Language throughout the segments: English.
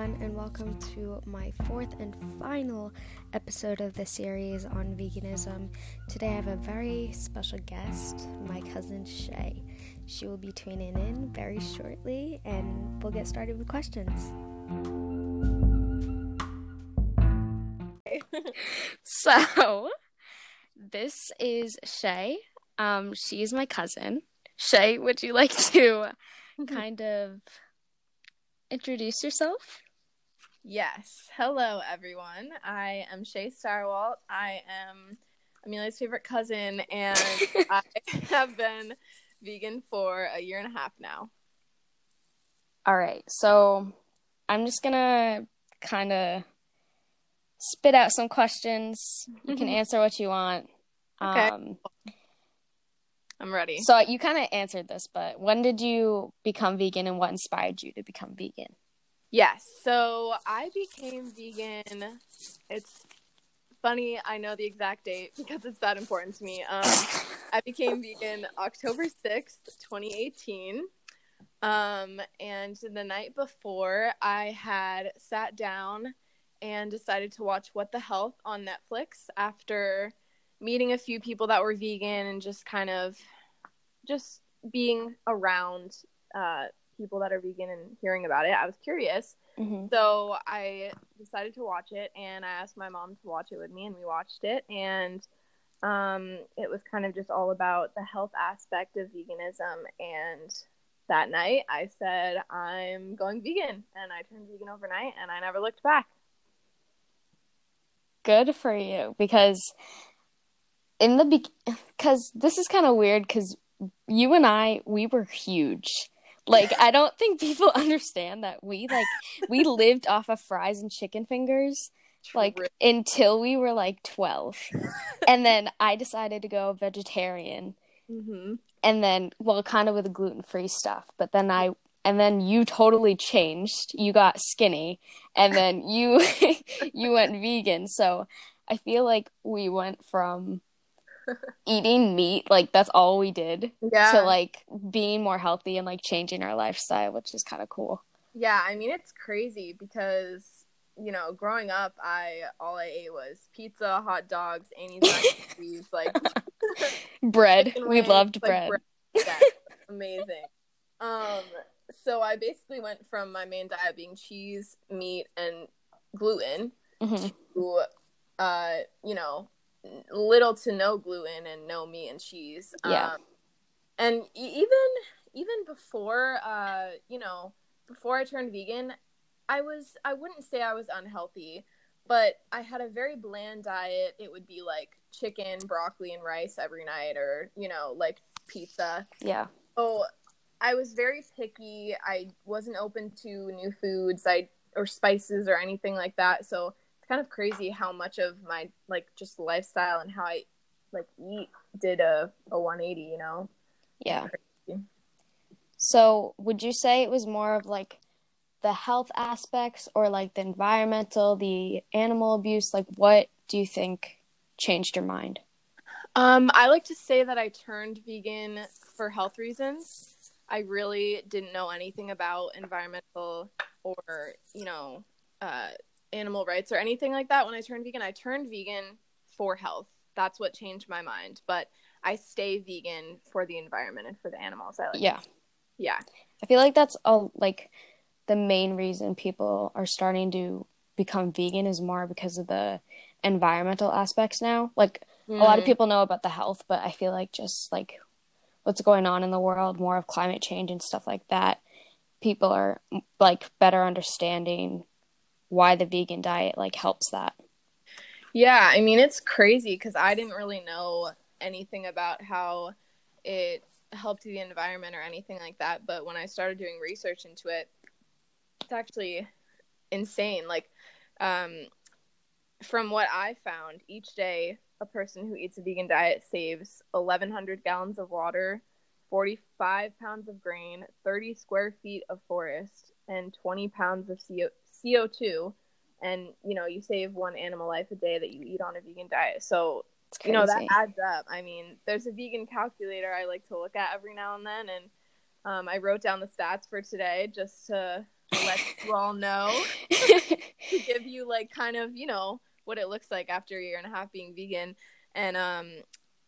everyone, and welcome to my fourth and final episode of the series on veganism. Today, I have a very special guest, my cousin Shay. She will be tuning in very shortly, and we'll get started with questions. so, this is Shay. Um, she's my cousin. Shay, would you like to kind of introduce yourself? Yes. Hello, everyone. I am Shay Starwalt. I am Amelia's favorite cousin, and I have been vegan for a year and a half now. All right. So I'm just going to kind of spit out some questions. You can answer what you want. Okay. Um, I'm ready. so you kind of answered this, but when did you become vegan and what inspired you to become vegan? Yes. So I became vegan. It's funny. I know the exact date because it's that important to me. Um, I became vegan October 6th, 2018. Um, and the night before, I had sat down and decided to watch What the Health on Netflix after meeting a few people that were vegan and just kind of just being around uh, people that are vegan and hearing about it. I was curious. Mm-hmm. So I decided to watch it, and I asked my mom to watch it with me, and we watched it. And um, it was kind of just all about the health aspect of veganism. And that night, I said, I'm going vegan. And I turned vegan overnight, and I never looked back. Good for you because in the be- cuz this is kind of weird cuz you and I we were huge. Like I don't think people understand that we like we lived off of fries and chicken fingers like True. until we were like 12. and then I decided to go vegetarian Mhm. and then well kind of with the gluten-free stuff, but then I and then you totally changed. You got skinny and then you you went vegan. So I feel like we went from eating meat, like that's all we did, Yeah. to like being more healthy and like changing our lifestyle, which is kind of cool. Yeah, I mean it's crazy because you know, growing up, I all I ate was pizza, hot dogs, mac cheese, like Bread. We loved like, bread. Yeah, amazing. Um, so I basically went from my main diet being cheese, meat, and gluten Mhm. to, uh, you know, little to no gluten and no meat and cheese. Yeah. Um, and even even before, uh, you know, before I turned vegan, I was I wouldn't say I was unhealthy, but I had a very bland diet. It would be like chicken, broccoli, and rice every night, or you know, like pizza. Yeah. So I was very picky. I wasn't open to new foods, I or spices or anything like that. So kind of crazy how much of my like just lifestyle and how I like eat did a a 180. You know? Yeah. So, would you say it was more of like the health aspects or like the environmental, the animal abuse? Like, what do you think changed your mind? Um, I like to say that I turned vegan for health reasons. I really didn't know anything about environmental or, you know, uh, animal rights or anything like that when I turned vegan. I turned vegan for health. That's what changed my mind. But I stay vegan for the environment and for the animals. I like. Yeah. Yeah. I feel like that's a, like the main reason people are starting to become vegan is more because of the environmental aspects now. Like, a lot of Mm. people know about the health, but I feel like just like what's going on in the world, more of climate change and stuff like that, people are like better understanding why the vegan diet like helps that. Yeah, I mean it's crazy because I didn't really know anything about how it helped the environment or anything like that. But when I started doing research into it, it's actually insane. Like, um, from what I found, each day a person who eats a vegan diet saves 1,100 gallons of water, 45 pounds of grain, 30 square feet of forest, and 20 pounds of CO- CO2 and you know you save one animal life a day that you eat on a vegan diet. So you know that adds up. I mean there's a vegan calculator i like to look at every now and then and um, i wrote down the stats for today just to to let you all know. To give you like kind of you know what it looks like after a year and a half being vegan. And um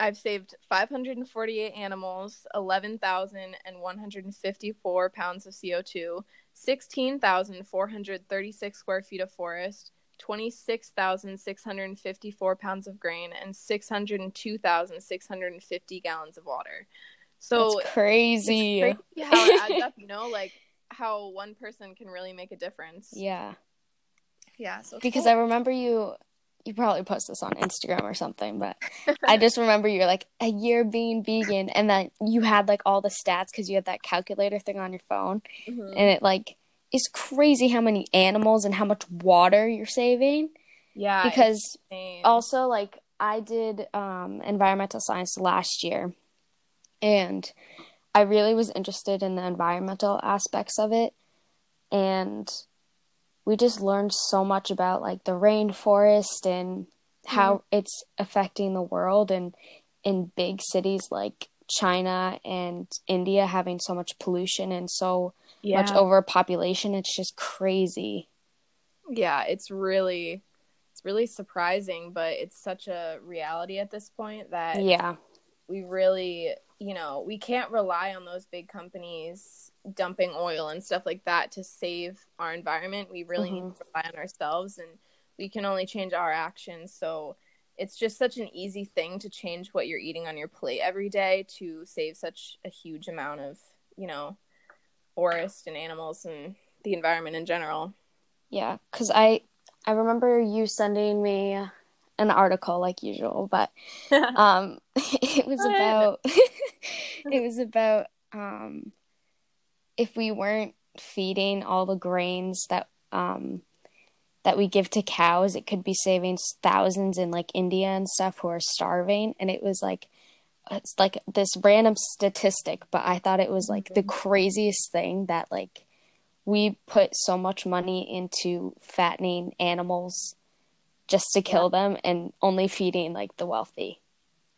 I've saved 548 animals, 11,154 pounds of CO2, 16,436 square feet of forest, 26,654 pounds of grain, and 602,650 gallons of water. So That's crazy. It's crazy how it adds up, you know, like how one person can really make a difference. Yeah. Yeah. So because cool. I remember you you probably post this on Instagram or something, but I just remember you're like a year being vegan, and then you had like all the stats because you had that calculator thing on your phone, Mhm. and it like is crazy how many animals and how much water you're saving. yeah, Because also like I did um, environmental science last year, and I really was interested in the environmental aspects of it, and we just learned so much about like the rainforest and how mm-hmm. it's affecting the world and in big cities like China and India having so much pollution and so yeah. much overpopulation it's just crazy. yeah it's really it's really surprising but it's such a reality at this point that Yeah. we really you know we can't rely on those big companies dumping oil and stuff like that to save our environment. We really need Mhm. to rely on ourselves and we can only change our actions. So it's just such an easy thing to change what you're eating on your plate every day to save such a huge amount of you know forest and animals and the environment in general. Yeah, cuz I I remember you sending me an article like usual, but um it was about it was about um if we weren't feeding all the grains that um that we give to cows it could be saving thousands in like India and stuff who are starving. And it was like it's like this random statistic but I thought it was like the craziest thing that like we put so much money into fattening animals just to kill them and only feeding like the wealthy.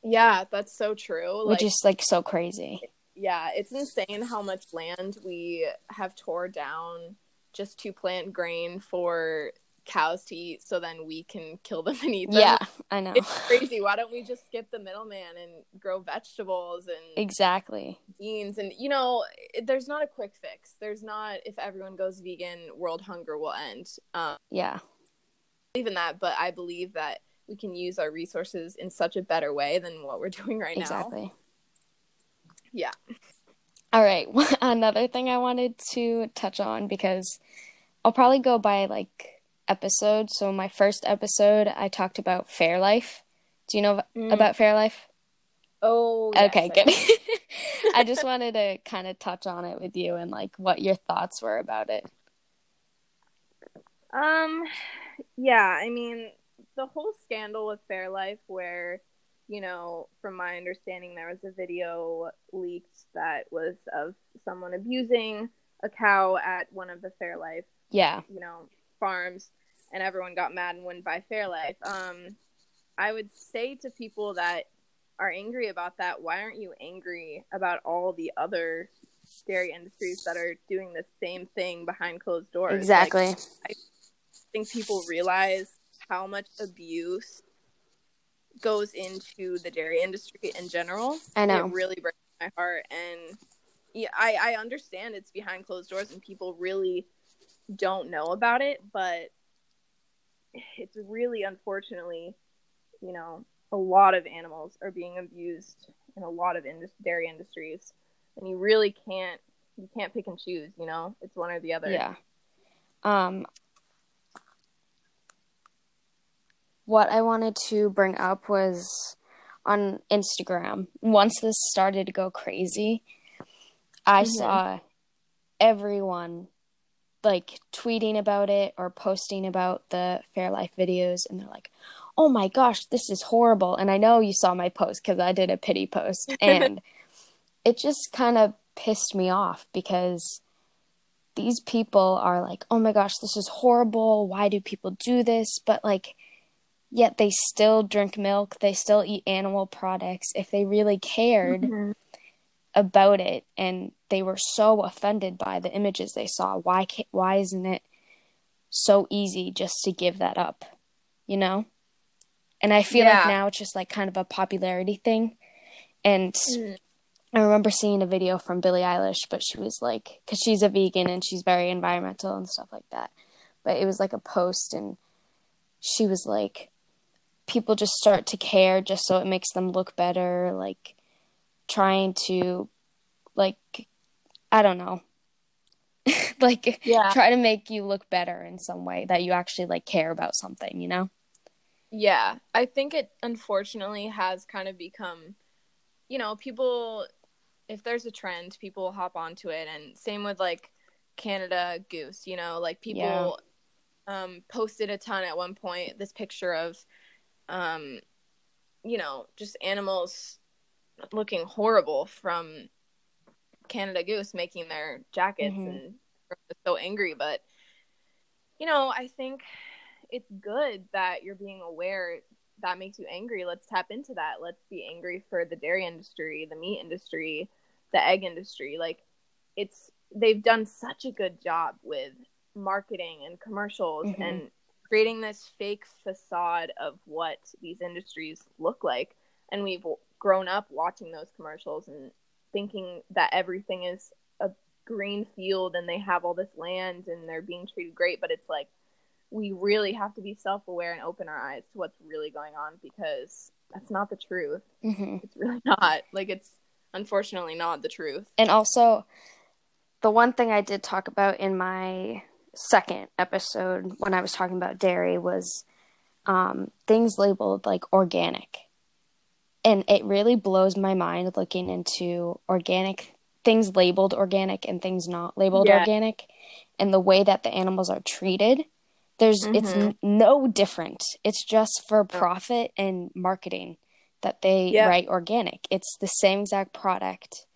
Yeah that's so true which is like so crazy yeah, it's insane how much land we have tore down just to plant grain for cows to eat so then we can kill them and eat them. yeah i know It's crazy. Why don't we just skip the middleman and grow vegetables and exactly beans? And, you know, it- there's not a quick fix. There's not, if everyone goes vegan, world hunger will end. Um, yeah even that, but I believe that we can use our resources in such a better way than what we're doing right now. exactly Yeah. all right. Another thing i wanted to touch on because i'll probably go by like episode. So my first episode i talked about fairlife. Do you know Mm. about fairlife? Oh, yes, okay I good. i just wanted to kind of touch on it with you and like what your thoughts were about it. Um, yeah, I mean, the whole scandal with Fairlife, where, you know, from my understanding, there was a video leaked that was of someone abusing a cow at one of the Fairlife, yeah you know, farms, and everyone got mad and went by Fairlife. Um, I would say to people that are angry about that, why aren't you angry about all the other dairy industries that are doing the same thing behind closed doors? Like, I think people realize how much abuse goes into the dairy industry in general. i know It really breaks my heart. And yeah, I, I understand it's behind closed doors and people really don't know about it, but it's really unfortunately, you know, a lot of animals are being abused in a lot of indus- dairy industries. And you really can't you can't pick and choose, you know? It's one or the other. Yeah. Um what I wanted to bring up was on Instagram. Once this started to go crazy, I Mhm. saw everyone like tweeting about it or posting about the Fairlife videos and they're like, "Oh my gosh, this is horrible." And I know you saw my post cuz I did a pity post and it just kind of pissed me off because these people are like, oh my gosh, this is horrible. Why do people do this? But like, yet they still drink milk, they still eat animal products if they really cared Mhm. about it and they were so offended by the images they saw. Why why isn't it so easy just to give that up? You know? And I feel Yeah. like now it's just like kind of a popularity thing. And Mm. I remember seeing a video from Billie Eilish, but she was like, because she's a vegan and she's very environmental and stuff like that. But it was like a post, and she was like, people just start to care just so it makes them look better, like trying to, like, I don't know, like Yeah. try to make you look better in some way that you actually like care about something, you know? Yeah, I think it unfortunately has kind of become, you know, people, if there's a trend, people will hop onto it. And same with like Canada Goose, you know, like people um, posted a ton at one point this picture of, um, you know, just animals looking horrible from Canada Goose making their jackets Mhm. and so angry. But, you know, I think it's good that you're being aware that makes you angry. Let's tap into that. Let's be angry for the dairy industry, the meat industry, the egg industry. Like it's they've done such a good job with marketing and commercials Mhm. and creating this fake facade of what these industries look like. And we've grown up watching those commercials and thinking that everything is a green field and they have all this land and they're being treated great, but it's like we really have to be self-aware and open our eyes to what's really going on because that's not the truth. hmm It's really not. Like it's unfortunately not the truth. And also, the one thing I did talk about in my second episode when I was talking about dairy was um, things labeled like organic. And it really blows my mind looking into organic things labeled organic and things not labeled Yeah. organic and the way that the animals are treated. There's it's Mhm. n- no different. It's just for profit and marketing that they Yeah. write organic. It's the same exact product.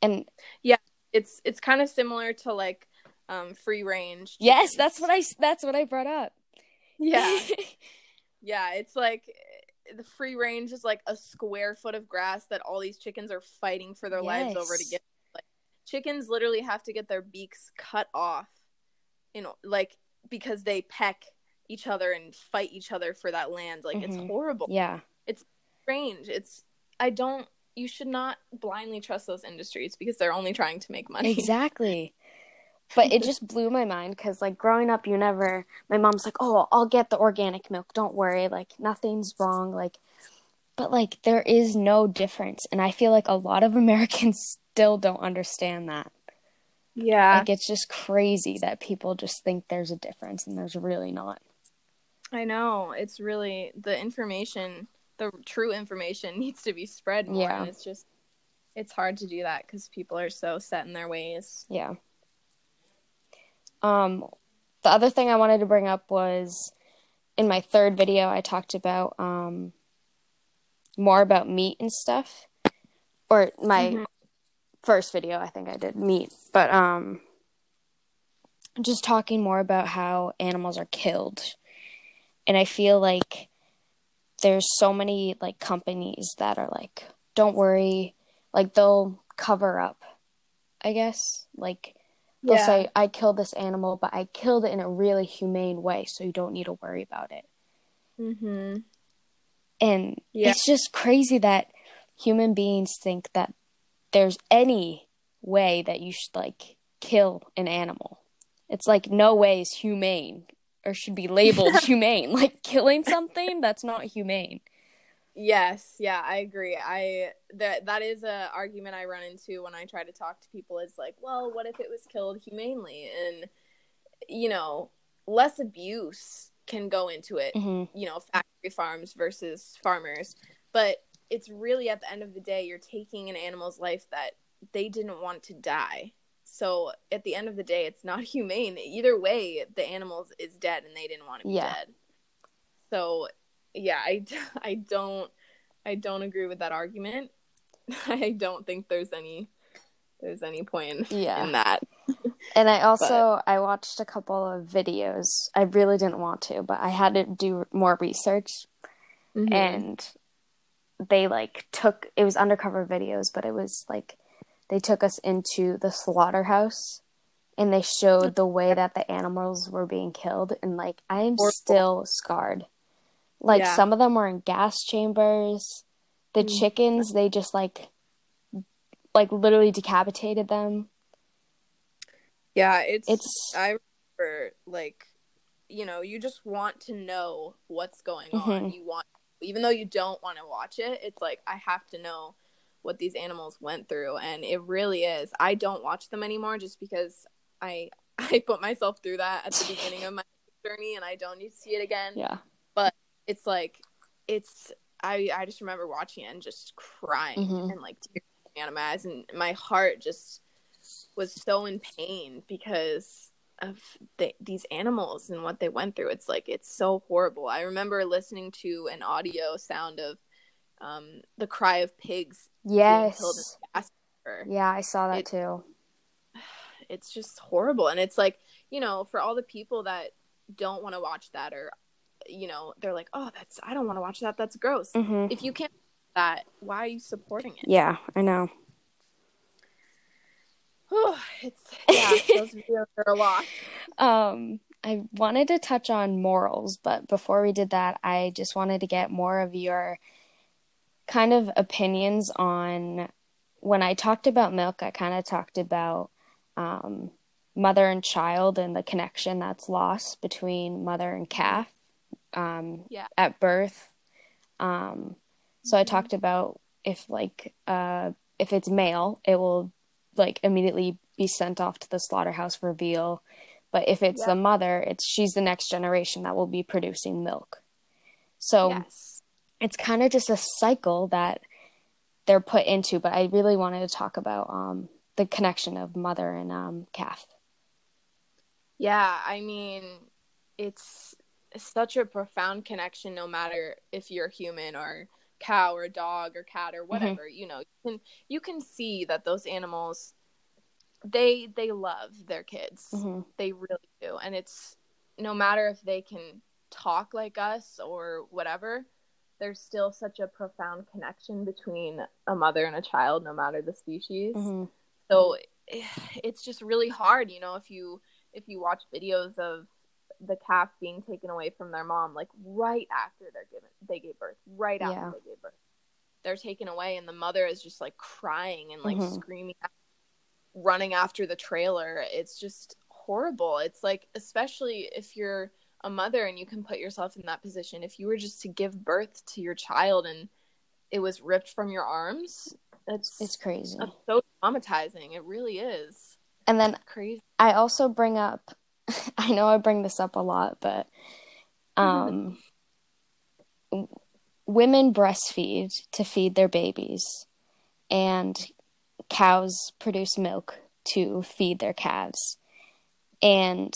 And yeah, It's it's kind of similar to like um free range. Yes, chickens. that's what I that's what I brought up. Yeah. yeah, it's like the free range is like a square foot of grass that all these chickens are fighting for their lives over to get. Like chickens literally have to get their beaks cut off, you know, like because they peck each other and fight each other for that land. Like it's Mhm. horrible. yeah. It's strange. It's I don't. You should not blindly trust those industries because they're only trying to make money. Exactly. But it just blew my mind cuz like growing up you never my mom's like, "Oh, I'll get the organic milk. Don't worry. Like nothing's wrong." Like but like there is no difference and I feel like a lot of Americans still don't understand that. Yeah, Like it's just crazy that people just think there's a difference and there's really not. I know. It's really the information, the true information needs to be spread more. Yeah. And it's just, it's hard to do that because people are so set in their ways. Yeah. Um, the other thing I wanted to bring up was in my third video, I talked about um, more about meat and stuff. Or my Mhm. first video, I think I did meat, but um, just talking more about how animals are killed. And I feel like there's so many like companies that are like, don't worry, like they'll cover up, I guess. Like they'll Yeah. say, I killed this animal, but I killed it in a really humane way, so you don't need to worry about it. Mm-hmm. And Yeah. it's just crazy that human beings think that there's any way that you should like kill an animal. It's like no way is humane or should be labeled humane. Like killing something that's not humane. Yes, yeah, I agree. I that that is a argument I run into when I try to talk to people. Is like, well, what if it was killed humanely? And you know, less abuse can go into it. hmm You know, factory farms versus farmers, but it's really at the end of the day, you're taking an animal's life that they didn't want to die. So at the end of the day, it's not humane. Either way, the animal is dead and they didn't want to be Yeah. dead. So yeah, I, I don't I don't agree with that argument. I don't think there's any there's any point in, Yeah. in that. And I also I watched a couple of videos. I really didn't want to, but I had to do more research Mm-hmm. and they like took it was undercover videos but it was like they took us into the slaughterhouse and they showed the way that the animals were being killed and like I am still scarred. Like Yeah. some of them were in gas chambers. The Mm. chickens, they just like like literally decapitated them. Yeah, it's It's I remember like you know, you just want to know what's going on. Mhm. You want even though you don't want to watch it, it's like I have to know what these animals went through and it really is. I don't watch them anymore just because I I put myself through that at the beginning of my journey and I don't need to see it again. yeah. It's like it's I I just remember watching it and just crying Mhm. and like tears coming out of my eyes and my heart just was so in pain because of the, these animals and what they went through. It's like it's so horrible. I remember listening to an audio sound of um, the cry of pigs Yes. killed in a gas chamber. Yeah, I saw that It- too. It's just horrible, and it's like you know, for all the people that don't want to watch that or you know, they're like, oh, that's I don't want to watch that. That's gross. hmm If you can't do that, why are you supporting it? Yeah, I know. it's yeah, those videos are a lot. Um, I wanted to touch on morals, but before we did that, I just wanted to get more of your kind of opinions on when I talked about milk, I kind of talked about um, mother and child and the connection that's lost between mother and calf um, Yeah. at birth. Um, so I Mhm. talked about if like uh, if it's male, it will like immediately be sent off to the slaughterhouse for veal. But if it's Yeah. the mother, it's she's the next generation that will be producing milk. So yes. it's kind of just a cycle that they're put into. But I really wanted to talk about um, the connection of mother and um, calf. Yeah, I mean, it's such a profound connection no matter if you're human or cow or dog or cat or whatever, you know. You can you can see that those animals they they love their kids. hmm They really do. And it's no matter if they can talk like us or whatever, there's still such a profound connection between a mother and a child no matter the species hmm so it's just really hard you know if you if you watch videos of the calf being taken away from their mom like right after they're given they gave birth right after Yeah. they gave birth they're taken away and the mother is just like crying and like Mhm. screaming running after the trailer it's just horrible it's like especially if you're a mother and you can put yourself in that position if you were just to give birth to your child and it was ripped from your arms that's It's crazy. that's so traumatizing. It really is And then crazy. I also bring up, I know I bring this up a lot, but um, w- women breastfeed to feed their babies, and cows produce milk to feed their calves. And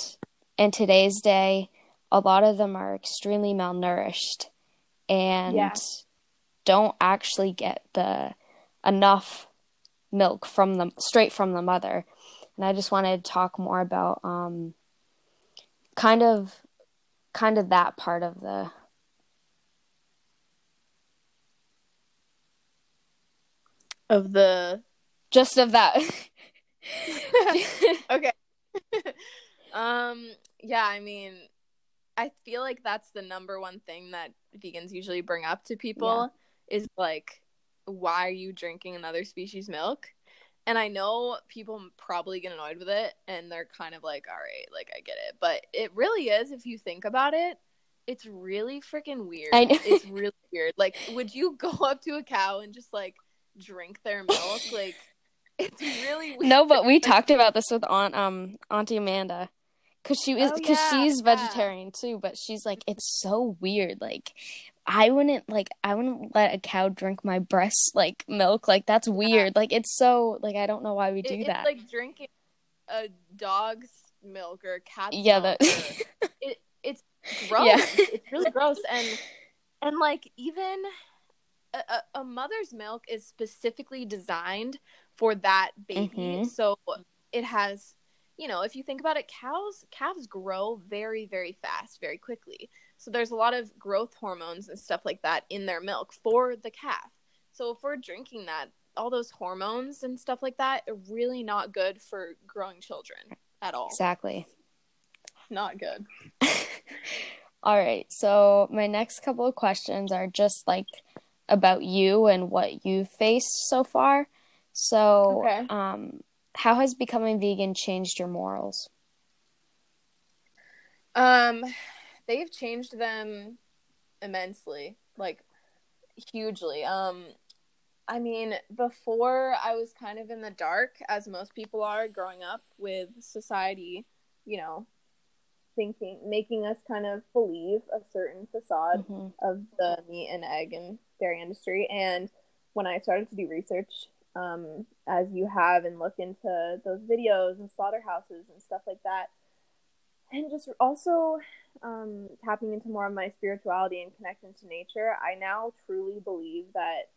in today's day, a lot of them are extremely malnourished and Yeah. don't actually get the enough milk from the straight from the mother and I just wanted to talk more about um, kind of kind of that part of the Of the just of that. okay. um. Yeah. I mean, I feel like that's the number one thing that vegans usually bring up to people is like, why are you drinking another species milk? And I know people probably get annoyed with it, and they're kind of like, all right, like I get it, but it really is if you think about it. It's really freaking weird. I know. It's really weird. Like, would you go up to a cow and just like drink their milk? Like, it's really weird. no, but we talked about this with aunt um Auntie Amanda cuz she is Oh, cuz yeah, she's yeah. vegetarian too, but she's like it's so weird like I wouldn't like I wouldn't let a cow drink my breast like milk like that's weird. Like it's so like I don't know why we do It- that. It's like drinking a dog's milk or a cat's yeah, milk. that it, it's gross. Yeah. it's really gross, and and like even a, a, mother's milk is specifically designed for that baby, Mhm. so it has. You know, if you think about it, cows calves grow very, very fast, very quickly. So there's a lot of growth hormones and stuff like that in their milk for the calf. So if we're drinking that, all those hormones and stuff like that are really not good for growing children at all. Exactly. Not good. all right. So my next couple of questions are just like about you and what you've faced so far. So, Okay. um, how has becoming vegan changed your morals? Um, they've changed them immensely, like hugely. Um, I mean, before I was kind of in the dark, as most people are growing up with society, you know, thinking, making us kind of believe a certain facade Mhm. of the meat and egg and dairy industry. And when I started to do research, um, as you have, and look into those videos and slaughterhouses and stuff like that, and just also um, tapping into more of my spirituality and connection to nature, I now truly believe that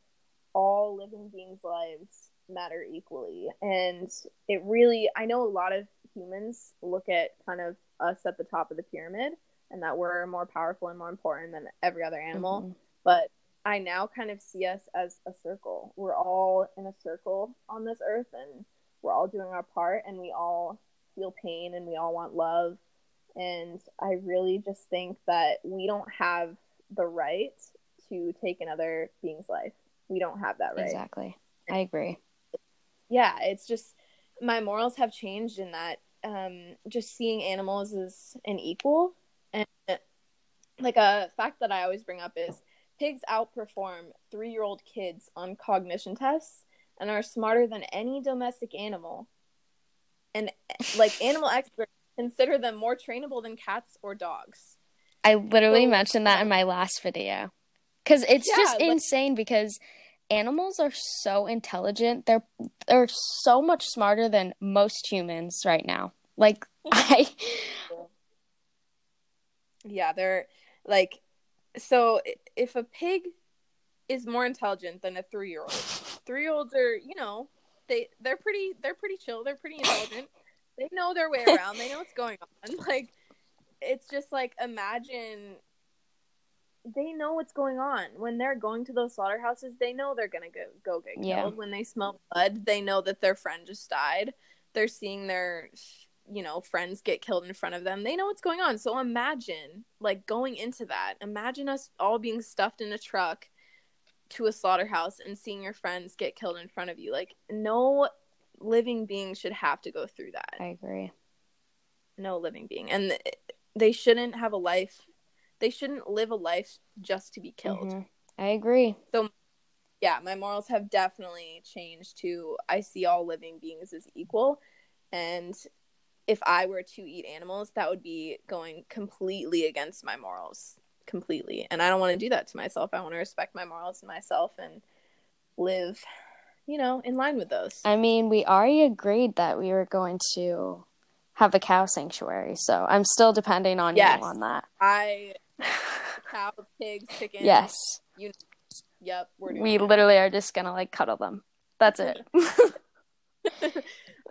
all living beings' lives matter equally. And it really, I know a lot of humans look at kind of us at the top of the pyramid and that we're more powerful and more important than every other animal. Mhm. But I now kind of see us as a circle. We're all in a circle on this earth and we're all doing our part and we all feel pain and we all want love. And I really just think that we don't have the right to take another being's life. We don't have that right. Exactly. I agree. Yeah, it's just my morals have changed in that um, just seeing animals as an equal. And like a fact that I always bring up is pigs outperform three year old kids on cognition tests and are smarter than any domestic animal. And like animal experts consider them more trainable than cats or dogs. I literally So- mentioned that in my last video. Cuz it's Yeah, just like- insane because animals are so intelligent. They're they're so much smarter than most humans right now. Like I Yeah, they're like so if a pig is more intelligent than a 3-year-old. 3-year-olds are, you know, they they're pretty they're pretty chill, they're pretty intelligent. They know their way around, they know what's going on. Like it's just like imagine they know what's going on when they're going to those slaughterhouses. They know they're gonna go go get killed. Yeah. When they smell blood, they know that their friend just died. They're seeing their you know friends get killed in front of them. They know what's going on. So imagine like going into that. Imagine us all being stuffed in a truck to a slaughterhouse and seeing your friends get killed in front of you. Like no living being should have to go through that. I agree. no living being. And th- they shouldn't have a life they shouldn't live a life just to be killed. Mhm. I agree. So yeah my morals have definitely changed to i see all living beings as equal. And if i were to eat animals that would be going completely against my morals. Completely. And i don't want to do that to myself. I want to respect my morals and myself and live you know in line with those I mean, we already agreed that we were going to have a cow sanctuary, so I'm still depending on Yes. you on that. i cow pigs chickens Yes. yep we're doing We it. literally are just gonna like cuddle them. That's it.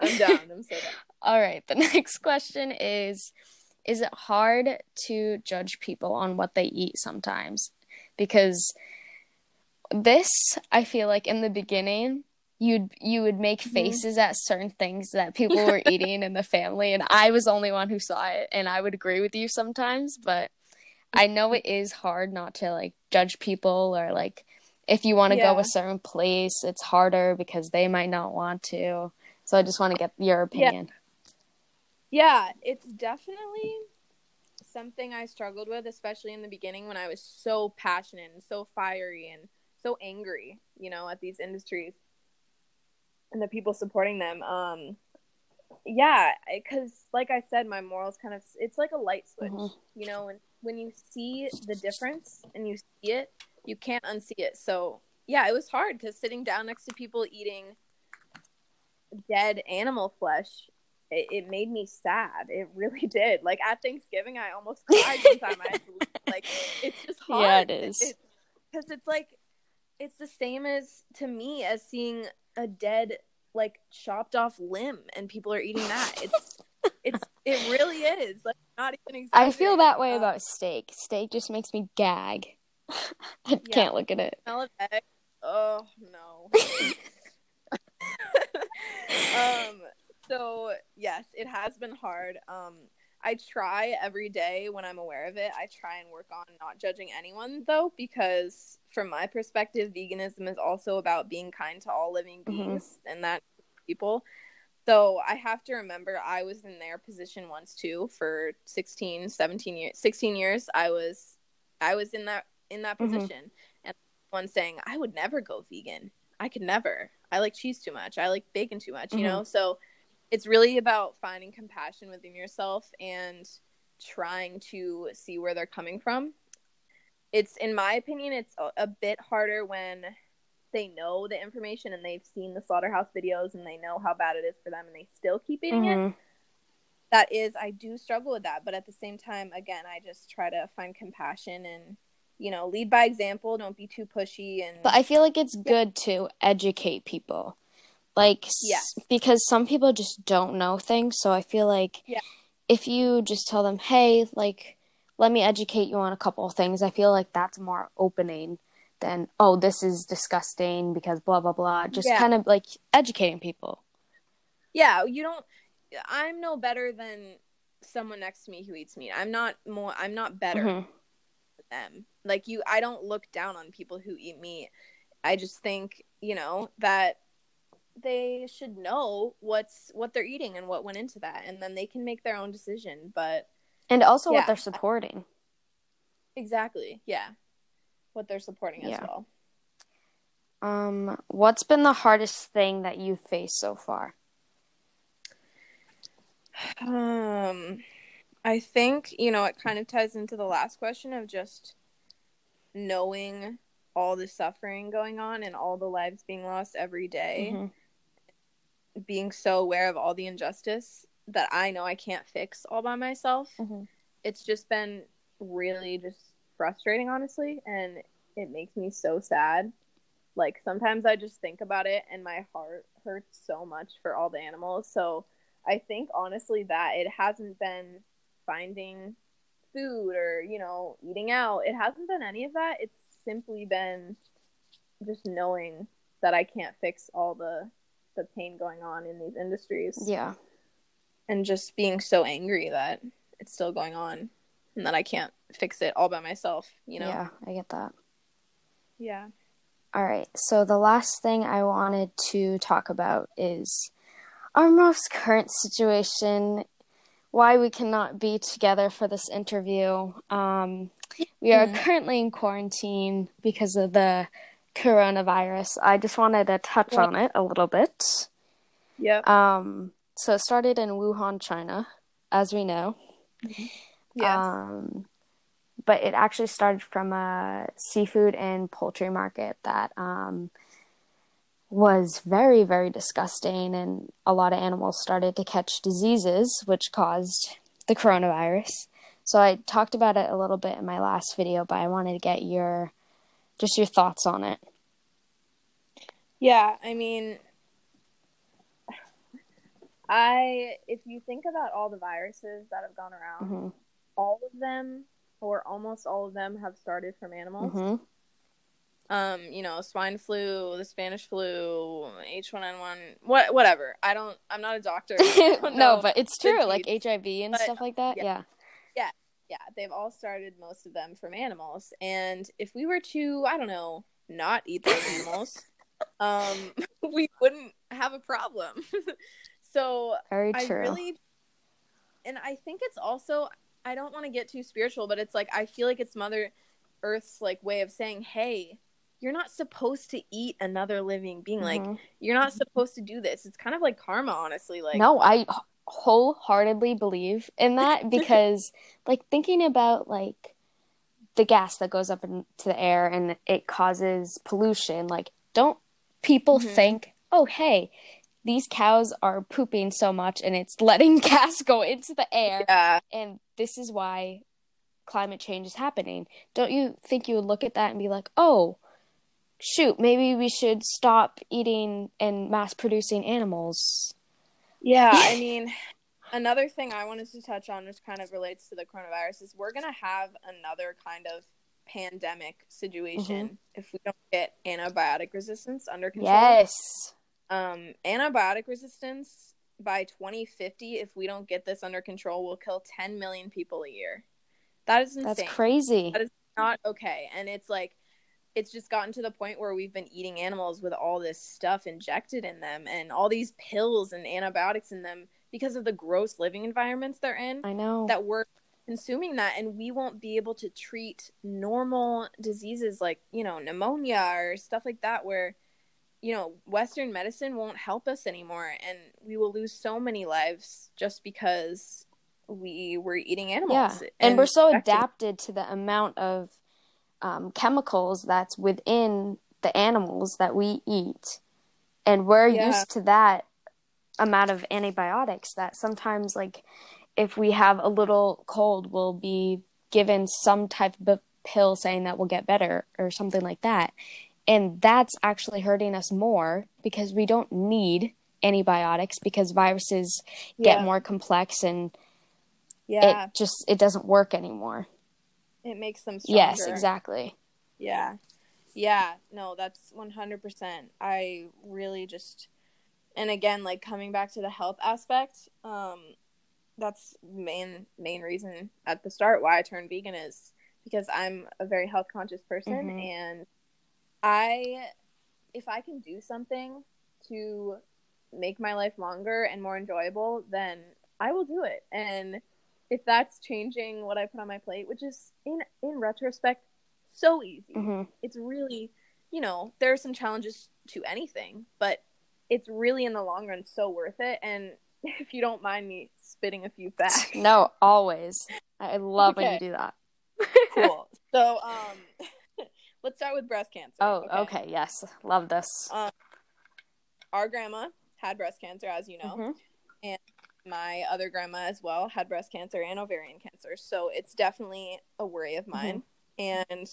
I'm down. I'm so down. All right. The next question is Is it hard to judge people on what they eat sometimes? Because this, I feel like in the beginning, you'd you would make Mhm. faces at certain things that people were eating in the family and I was the only one who saw it and I would agree with you sometimes, but I know it is hard not to like judge people or like if you want to Yeah. go a certain place, it's harder because they might not want to. So I just want to get your opinion. Yeah, it's definitely something I struggled with, especially in the beginning when I was so passionate and so fiery and so angry, you know, at these industries and the people supporting them. Um, yeah, because like I said, my morals kind of it's like a light switch, Mhm. you know, and when you see the difference and you see it, you can't unsee it. So yeah, it was hard because sitting down next to people eating dead animal flesh it, it made me sad. It really did. Like at Thanksgiving, I almost cried one time. I had to leave. like it's just hard. Yeah, it is. because it's like it's the same as to me as seeing a dead like chopped off limb and people are eating that. It's it's it really is. Like not even I feel that way uh, about steak. Steak just makes me gag. I yeah. can't look at it. Smell of egg. Oh no. um so yes, it has been hard. Um I try every day when I'm aware of it. I try and work on not judging anyone though, because from my perspective, veganism is also about being kind to all living Mm-hmm. beings and that people. So I have to remember I was in their position once too for 16, 17 years, 16 years. I was, I was in that, in that Mhm. position and one saying, I would never go vegan. I could never. I like cheese too much. I like bacon too much, you Mhm. know? So it's really about finding compassion within yourself and trying to see where they're coming from. It's, in my opinion, it's a, a bit harder when they know the information and they've seen the slaughterhouse videos and they know how bad it is for them and they still keep eating it. Mhm. That is, I do struggle with that. But at the same time, again, I just try to find compassion and, you know, lead by example. Don't be too pushy. And But I feel like it's good to educate people. Like, s- because some people just don't know things. So I feel like Yeah. if you just tell them, hey, like, let me educate you on a couple of things, I feel like that's more opening than, oh, this is disgusting because blah, blah, blah. Just Yeah. kind of like educating people. yeah, you don't. I'm no better than someone next to me who eats meat. I'm not more. I'm not better Mhm. than them. Like you, I don't look down on people who eat meat. I just think you know that they should know what's what they're eating and what went into that, and then they can make their own decision. But And also Yeah. what they're supporting. exactly, yeah, what they're supporting as well. Um, what's been the hardest thing that you've faced so far? Um, I think you know it kind of ties into the last question of just knowing all the suffering going on and all the lives being lost every day. Mhm. Being so aware of all the injustice that I know I can't fix all by myself. Mhm. It's just been really just frustrating, honestly, and it makes me so sad. Like sometimes I just think about it and my heart hurts so much for all the animals. So I think honestly that it hasn't been finding food or, you know, eating out. It hasn't been any of that. It's simply been just knowing that I can't fix all the the pain going on in these industries Yeah. and just being so angry that it's still going on and that I can't fix it all by myself, you know? Yeah, I get that. Yeah. All right. So the last thing I wanted to talk about is our most current situation, why we cannot be together for this interview. Um, we are Mhm. currently in quarantine because of the coronavirus. I just wanted to touch Well- on it a little bit. Yep. Um, so it started in Wuhan, China, as we know. yes. Um, but it actually started from a seafood and poultry market that um, was very, very disgusting, and a lot of animals started to catch diseases, which caused the coronavirus. So I talked about it a little bit in my last video, but I wanted to get your just your thoughts on it. yeah, I mean I if you think about all the viruses that have gone around, hmm all of them or almost all of them have started from animals. hmm um, you know, swine flu, the Spanish flu, H1N1, what, whatever. I don't, I'm not a doctor. No, but it's true, like. HIV and But, stuff like that. yeah. Yeah. yeah, they've all started most of them from animals. And if we were to, I don't know, not eat those animals, um, we wouldn't have a problem. so very I true. really, and I think it's also, I don't want to get too spiritual, but it's like, I feel like it's Mother Earth's like way of saying, hey, you're not supposed to eat another living being. Like, Mhm. you're not supposed to do this. It's kind of like karma, honestly. Like, no, I wholeheartedly believe in that because, like, thinking about like the gas that goes up into the air and it causes pollution. Like, don't people Mhm. think, oh, hey, these cows are pooping so much and it's letting gas go into the air, yeah, and this is why climate change is happening. Don't you think you would look at that and be like, oh, shoot, maybe we should stop eating and mass producing animals? Yeah, I mean, another thing I wanted to touch on, which kind of relates to the coronavirus, is we're gonna have another kind of pandemic situation if we don't get antibiotic resistance under control. Yes. Um, antibiotic resistance by 2050, if we don't get this under control, will kill 10 million people a year. That is insane. That's crazy. That is not okay. And it's like, it's just gotten to the point where we've been eating animals with all this stuff injected in them and all these pills and antibiotics in them because of the gross living environments they're in. I know. That we're consuming that and we won't be able to treat normal diseases like, you know, pneumonia or stuff like that where you know, Western medicine won't help us anymore, and we will lose so many lives just because we were eating animals. Yeah, and, and we're so adapted to the amount of um, chemicals that's within the animals that we eat, and we're yeah. used to that amount of antibiotics that sometimes, like, if we have a little cold, we'll be given some type of pill saying that we'll get better or something like that and that's actually hurting us more because we don't need antibiotics because viruses yeah. get more complex and yeah. it just it doesn't work anymore. It makes them stronger. Yes, exactly. Yeah. Yeah, no, that's 100%. I really just and again like coming back to the health aspect, um that's main main reason at the start why I turned vegan is because I'm a very health conscious person mm-hmm. and I if I can do something to make my life longer and more enjoyable, then I will do it. And if that's changing what I put on my plate, which is in in retrospect so easy. Mm-hmm. It's really, you know, there are some challenges to anything, but it's really in the long run so worth it and if you don't mind me spitting a few facts. No, always. I love okay. when you do that. cool. So, um let's start with breast cancer. Oh, okay. okay yes, love this. Um, our grandma had breast cancer, as you know, mm-hmm. and my other grandma as well had breast cancer and ovarian cancer. So it's definitely a worry of mine, mm-hmm. and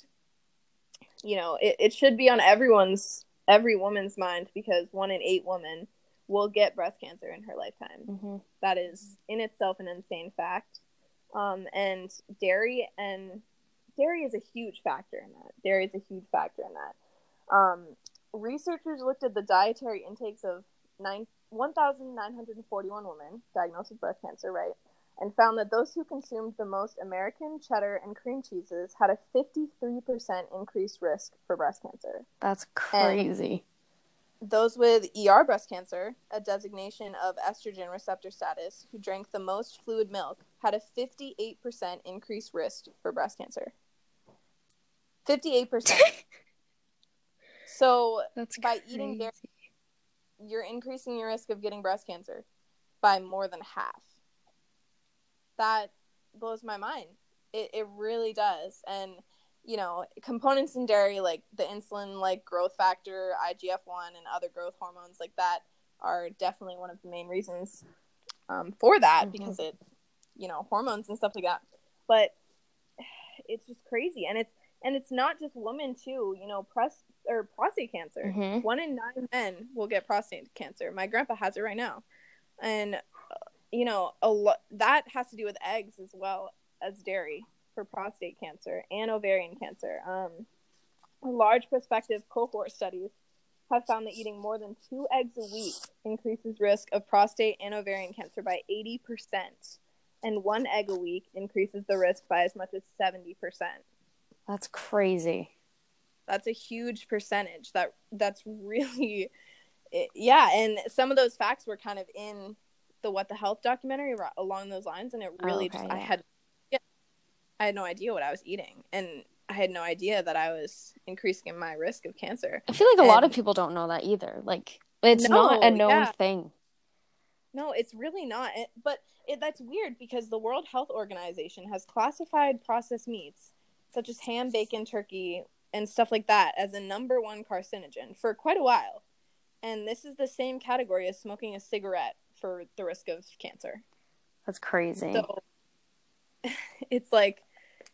you know, it, it should be on everyone's every woman's mind because one in eight women will get breast cancer in her lifetime. Mm-hmm. That is in itself an insane fact. Um, and dairy and dairy is a huge factor in that. Dairy is a huge factor in that. Um, researchers looked at the dietary intakes of 1,941 women diagnosed with breast cancer, right? And found that those who consumed the most American, cheddar, and cream cheeses had a 53% increased risk for breast cancer. That's crazy. And those with ER breast cancer, a designation of estrogen receptor status, who drank the most fluid milk, had a 58% increased risk for breast cancer. 58%. so That's by crazy. eating dairy, you're increasing your risk of getting breast cancer by more than half. That blows my mind. It, it really does. And, you know, components in dairy like the insulin, like growth factor, IGF 1, and other growth hormones like that are definitely one of the main reasons um, for that mm-hmm. because it, you know, hormones and stuff like that. But it's just crazy. And it's, and it's not just women too. You know, breast or prostate cancer. Mm-hmm. One in nine men will get prostate cancer. My grandpa has it right now, and uh, you know, a lot that has to do with eggs as well as dairy for prostate cancer and ovarian cancer. Um, large prospective cohort studies have found that eating more than two eggs a week increases risk of prostate and ovarian cancer by 80%, and one egg a week increases the risk by as much as 70%. That's crazy. That's a huge percentage. That that's really yeah, and some of those facts were kind of in the What the Health documentary along those lines and it oh, really okay, just yeah. I had yeah, I had no idea what I was eating and I had no idea that I was increasing my risk of cancer. I feel like a and, lot of people don't know that either. Like it's no, not a known yeah. thing. No, it's really not. But it, that's weird because the World Health Organization has classified processed meats such as ham, bacon, turkey, and stuff like that, as a number one carcinogen for quite a while. And this is the same category as smoking a cigarette for the risk of cancer. That's crazy. So it's like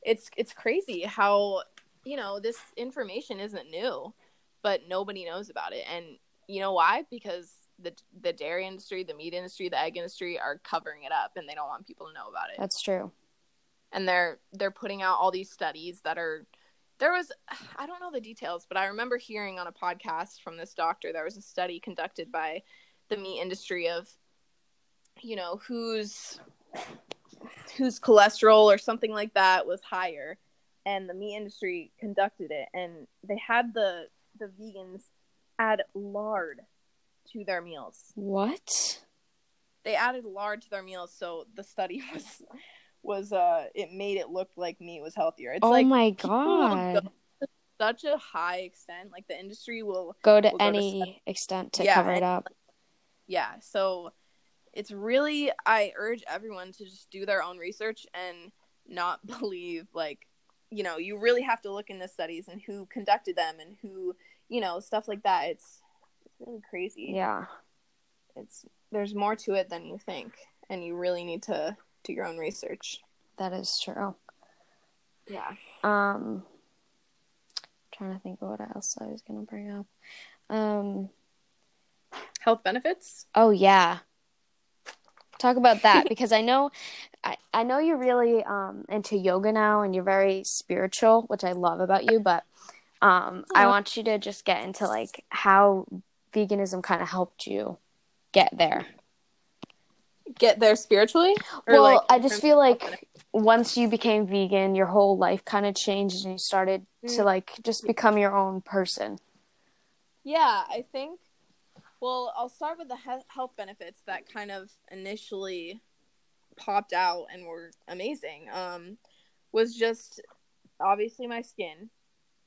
it's it's crazy how you know this information isn't new, but nobody knows about it. And you know why? Because the the dairy industry, the meat industry, the egg industry are covering it up and they don't want people to know about it. That's true and they're they're putting out all these studies that are there was i don't know the details but i remember hearing on a podcast from this doctor there was a study conducted by the meat industry of you know, whose whose cholesterol or something like that was higher and the meat industry conducted it and they had the the vegans add lard to their meals. What? They added lard to their meals so the study was was uh it made it look like meat was healthier. It's oh like my go god. such a high extent like the industry will Go to We'll go to any extent to Yeah, cover it up. yeah so it's really i urge everyone to just do their own research and not believe like you know you really have to look into studies and who conducted them and who you know stuff like that it's it's really crazy Yeah. it's there's more to it than you think and you really need to do your own research That is true. yeah Um trying to think of what else I was gonna bring up. Um health benefits Oh yeah. Talk about that because I know I, I know you're really um into yoga now and you're very spiritual, which I love about you, but um I want you to just get into like how veganism kind of helped you get there. Get there spiritually Or, well, like, I just feel like once you became vegan, your whole life kind of changed and you started to Mm. like just become your own person. Yeah, I think. Well, I'll start with the he- health benefits that kind of initially popped out and were amazing. Um, was just obviously my skin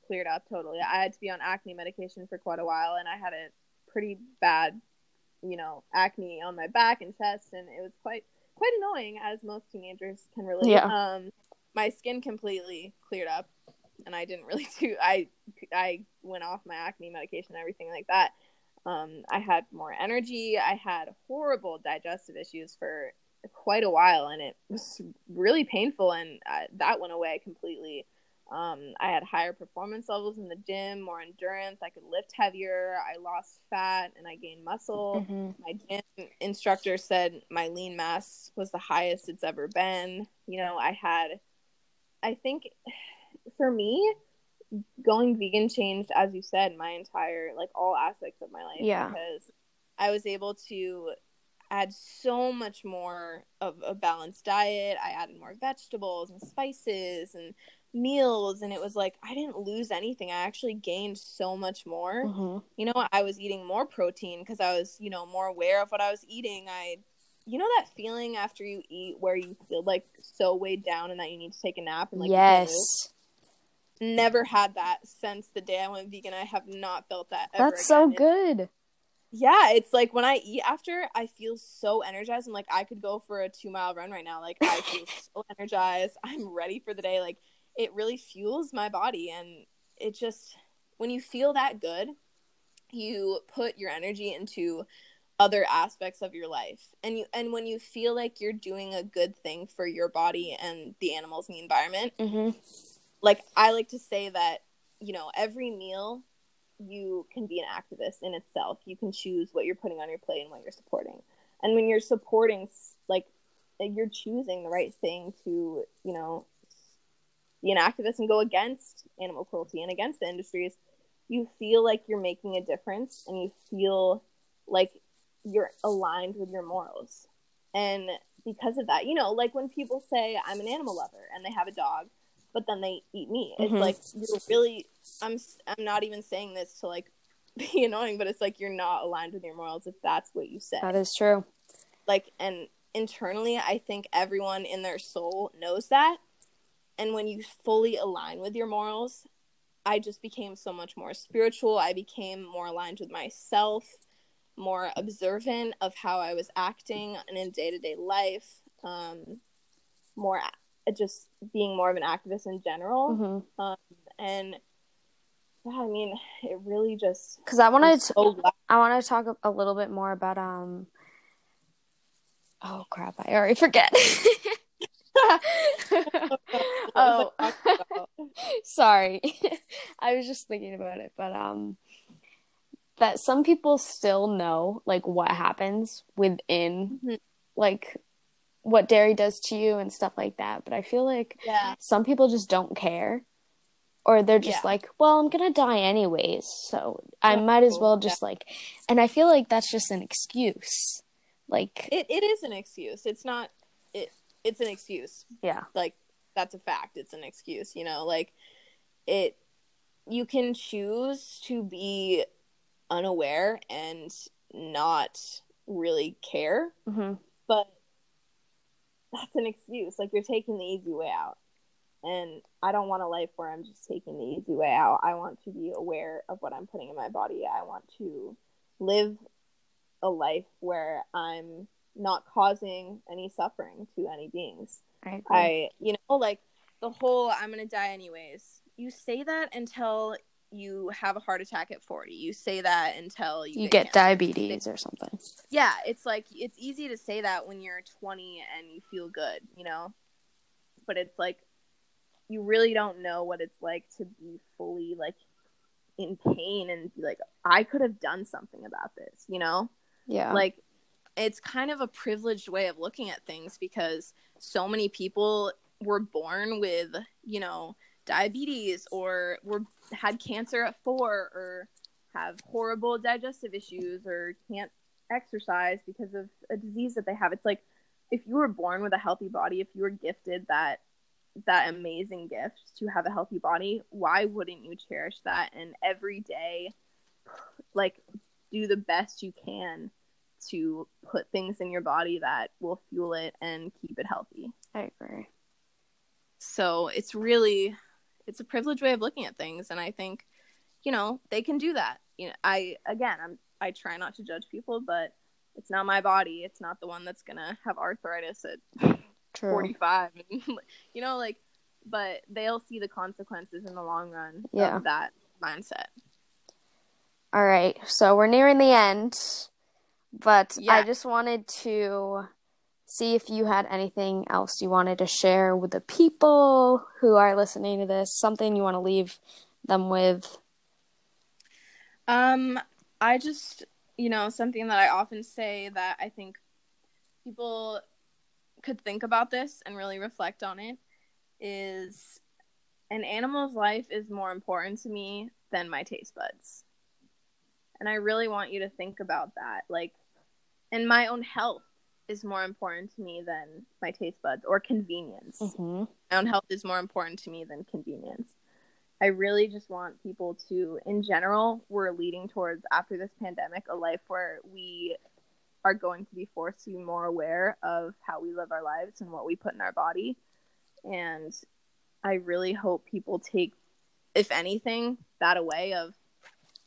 cleared up totally. I had to be on acne medication for quite a while, and I had a pretty bad, you know, acne on my back and chest, and it was quite quite annoying, as most teenagers can relate. Yeah. Um, my skin completely cleared up, and I didn't really do. I I went off my acne medication and everything like that. Um, I had more energy. I had horrible digestive issues for quite a while, and it was really painful. And uh, that went away completely. Um, I had higher performance levels in the gym, more endurance. I could lift heavier. I lost fat and I gained muscle. Mhm. My gym instructor said my lean mass was the highest it's ever been. You know, I had, I think for me, going vegan changed, as you said, my entire, like all aspects of my life. Yeah. Because I was able to add so much more of a balanced diet. I added more vegetables and spices and meals. And it was like, I didn't lose anything. I actually gained so much more Mhm. you know i was eating more protein because i was you know more aware of what i was eating i you know that feeling after you eat where you feel like so weighed down and that you need to take a nap and like yes. never had that since the day i went vegan i have not felt that ever That's so again. It's- good. yeah it's like when i eat after i feel so energized i'm like i could go for a two mile run right now like i feel so energized i'm ready for the day like it really fuels my body and it just when you feel that good you put your energy into other aspects of your life and you and when you feel like you're doing a good thing for your body and the animals in the environment hmm like I like to say that you know every meal you can be an activist in itself. You can choose what you're putting on your plate and what you're supporting. And when you're supporting like you're choosing the right thing to, you know, be an activist and go against animal cruelty and against the industries, you feel like you're making a difference and you feel like you're aligned with your morals. And because of that, you know, like when people say I'm an animal lover and they have a dog but then they eat meat. It's Mhm. like you're really. I'm. I'm not even saying this to like be annoying, but it's like you're not aligned with your morals if that's what you say. That is true. Like, and internally, I think everyone in their soul knows that. And when you fully align with your morals, I just became so much more spiritual. I became more aligned with myself, more observant of how I was acting in day to day life. Um, more just being more of an activist in general hmm and yeah i mean it really just Because I wanted to, so I want to talk a, a little bit more about um. Oh crap! I already forget. oh, What was I talking about? sorry. I was just thinking about it, but um, that some people still know like what happens within Mhm. like what dairy does to you and stuff like that. But I feel like yeah some people just don't care or they're just Yeah. like well i'm gonna die anyways so i Yeah, might as well just like and i feel like that's just an excuse Like It it is an excuse. It's not it it's an excuse. yeah. Like that's a fact. It's an excuse, you know, like it you can choose to be unaware and not really care, hmm but that's an excuse. Like you're taking the easy way out. And I don't want a life where I'm just taking the easy way out. I want to be aware of what I'm putting in my body. I want to live a life where I'm not causing any suffering to any beings. I. I, you know, like the whole I'm going to die anyways. You say that until you have a heart attack at 40. You say that until you, you get cancer. diabetes or something. Yeah, it's like it's easy to say that when you're 20 and you feel good, you know? But it's like you really don't know what it's like to be fully like in pain and be like I could have done something about this, you know? Yeah. like it's kind of a privileged way of looking at things because so many people were born with you know diabetes or were had cancer at four or have horrible digestive issues or can't exercise because of a disease that they have. It's like if you were born with a healthy body if you were gifted that that amazing gift to have a healthy body why wouldn't you cherish that and every day like do the best you can to put things in your body that will fuel it and keep it healthy. I agree. So it's really it's a privileged way of looking at things and I think you know, they can do that. You know, I again, I'm I try not to judge people, but it's not my body. It's not the one that's going to have arthritis at True. 45 you know like but they'll see the consequences in the long run Yeah. of that mindset. All right. So we're nearing the end, but I just wanted to see if you had anything else you wanted to share with the people who are listening to this, something you want to leave them with. Um, I just, you know, something that I often say that I think people could think about this and really reflect on it is an animal's life is more important to me than my taste buds. And I really want you to think about that. Like, and my own health is more important to me than my taste buds or convenience Mm-hmm. my own health is more important to me than convenience. I really just want people to, in general, we're leading towards after this pandemic a life where we are going to be forced to be more aware of how we live our lives and what we put in our body. And I really hope people take, if anything, that away of,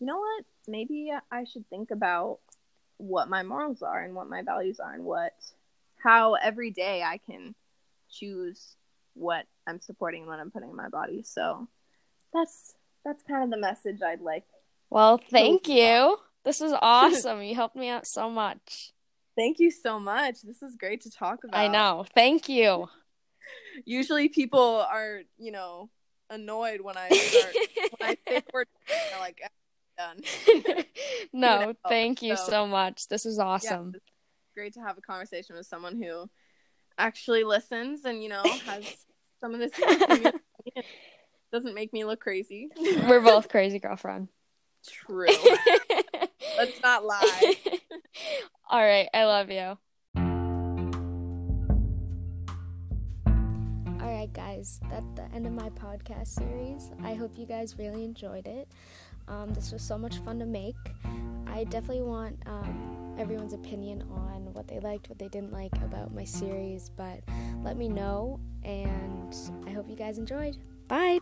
you know what, maybe I should think about what my morals are and what my values are and what, how every day I can choose what I'm supporting and what I'm putting in my body. So that's that's kind of the message I'd like. Well, thank you. This was awesome. you helped me out so much. Thank you so much. This is great to talk about. I know. Thank you. Usually people are, you know, annoyed when I start when I say words they're like "Ah, done. no, know, thank you so- so much. This is awesome. Yeah, great to have a conversation with someone who actually listens and, you know, has some of this doesn't make me look crazy. We're both crazy, girlfriend. True. Let's not lie. All right, I love you. All right, guys, that's the end of my podcast series. I hope you guys really enjoyed it. Um, this was so much fun to make. I definitely want um, everyone's opinion on what they liked, what they didn't like about my series, but let me know, and I hope you guys enjoyed. Bye!